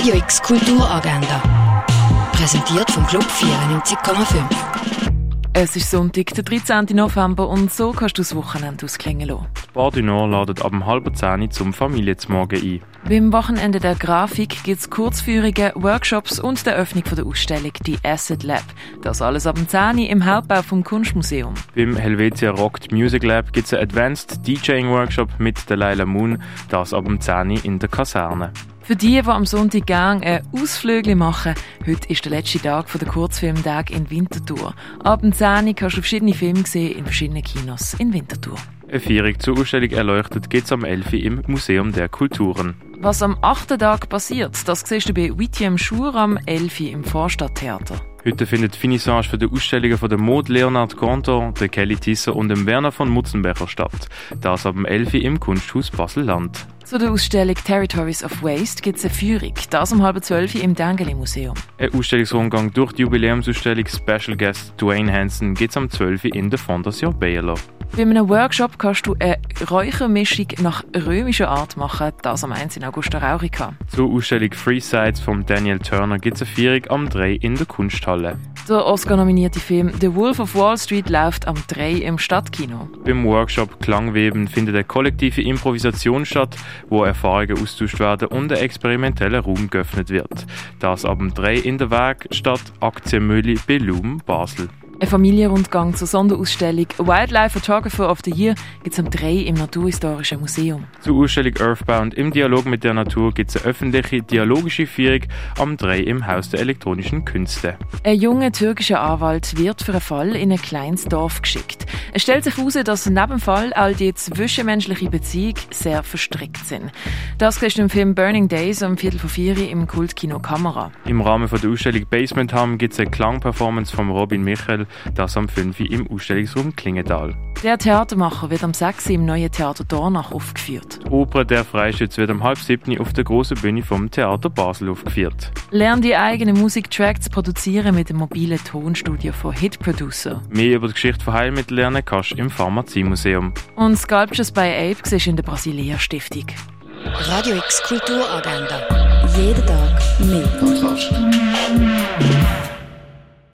Radio X Kulturagenda. Präsentiert vom Club 94,5. Es ist Sonntag, der 13. November und so kannst du das Wochenende ausklingen lassen. Bar du Nord ladet ab halb zehn zum Familienzmorgen ein. Beim Wochenende der Grafik gibt es Kurzführungen, Workshops und die Eröffnung der Ausstellung «Die Asset Lab». Das alles ab 10 im Hauptbau vom Kunstmuseum. Beim Helvetia Rocked Music Lab gibt es einen Advanced DJing Workshop mit der Leila Moon, das ab 10 in der Kaserne. Für die, die am Sonntag gerne ein Ausflügel machen, heute ist der letzte Tag der Kurzfilmtag in Winterthur. Ab 10 kannst du verschiedene Filme sehen in verschiedenen Kinos in Winterthur. Eine Feierung zur Ausstellung erleuchtet geht es am 11. im Museum der Kulturen. Was am 8. Tag passiert, das siehst du bei Wittiam Schur am 11. im Vorstadttheater. Heute findet Finissage für die Ausstellungen von der Mode Leonard Contor, der Kelly Tisser und dem Werner von Mutzenbecher statt. Das ab dem 11. im Kunsthaus Basel-Land. Zu der Ausstellung Territories of Waste gibt es eine Führung, das um halb zwölf im Dengeli Museum. Ein Ausstellungsrundgang durch die Jubiläumsausstellung Special Guest Dwayne Hansen gibt es am 12. in der Fondation Baylor. Bei einem Workshop kannst du eine Räuchermischung nach römischer Art machen, das am 1. August Raurica. Zur Ausstellung Free Sides von Daniel Turner gibt es eine Führung am 3 in der Kunsthalle. Der Oscar-nominierte Film The Wolf of Wall Street läuft am 3 im Stadtkino. Beim Workshop Klangweben findet eine kollektive Improvisation statt, wo Erfahrungen austauscht werden und ein experimenteller Raum geöffnet wird. Das ab dem 3 in der Werkstatt Aktienmühle Belum Basel. Ein Familienrundgang zur Sonderausstellung Wildlife Photographer of the Year gibt es am 3 im Naturhistorischen Museum. Zur Ausstellung Earthbound im Dialog mit der Natur gibt es eine öffentliche dialogische Führung am 3 im Haus der elektronischen Künste. Ein junger türkischer Anwalt wird für einen Fall in ein kleines Dorf geschickt. Es stellt sich heraus, dass neben dem Fall all die zwischenmenschlichen Beziehungen sehr verstrickt sind. Das siehst du im Film Burning Days um Viertel vor vier im Kultkino Kamera. Im Rahmen der Ausstellung Basement Hum gibt es eine Klangperformance von Robin Michel, das am 5 im Ausstellungsraum Klingenthal. Der Theatermacher wird am 6 im neuen Theater Dornach aufgeführt. Die Oper Der Freischütz wird am halb 7 auf der grossen Bühne vom Theater Basel aufgeführt. Lern die eigene Musiktrack zu produzieren mit dem mobilen Tonstudio von Hit Producer. Mehr über die Geschichte von Heilmitteln lernen kannst du im Pharmaziemuseum. Und Sculptures by Ape siehst in der Brasilia Stiftung. Radio X Kulturagenda. Jeden Tag mehr. Kontrast.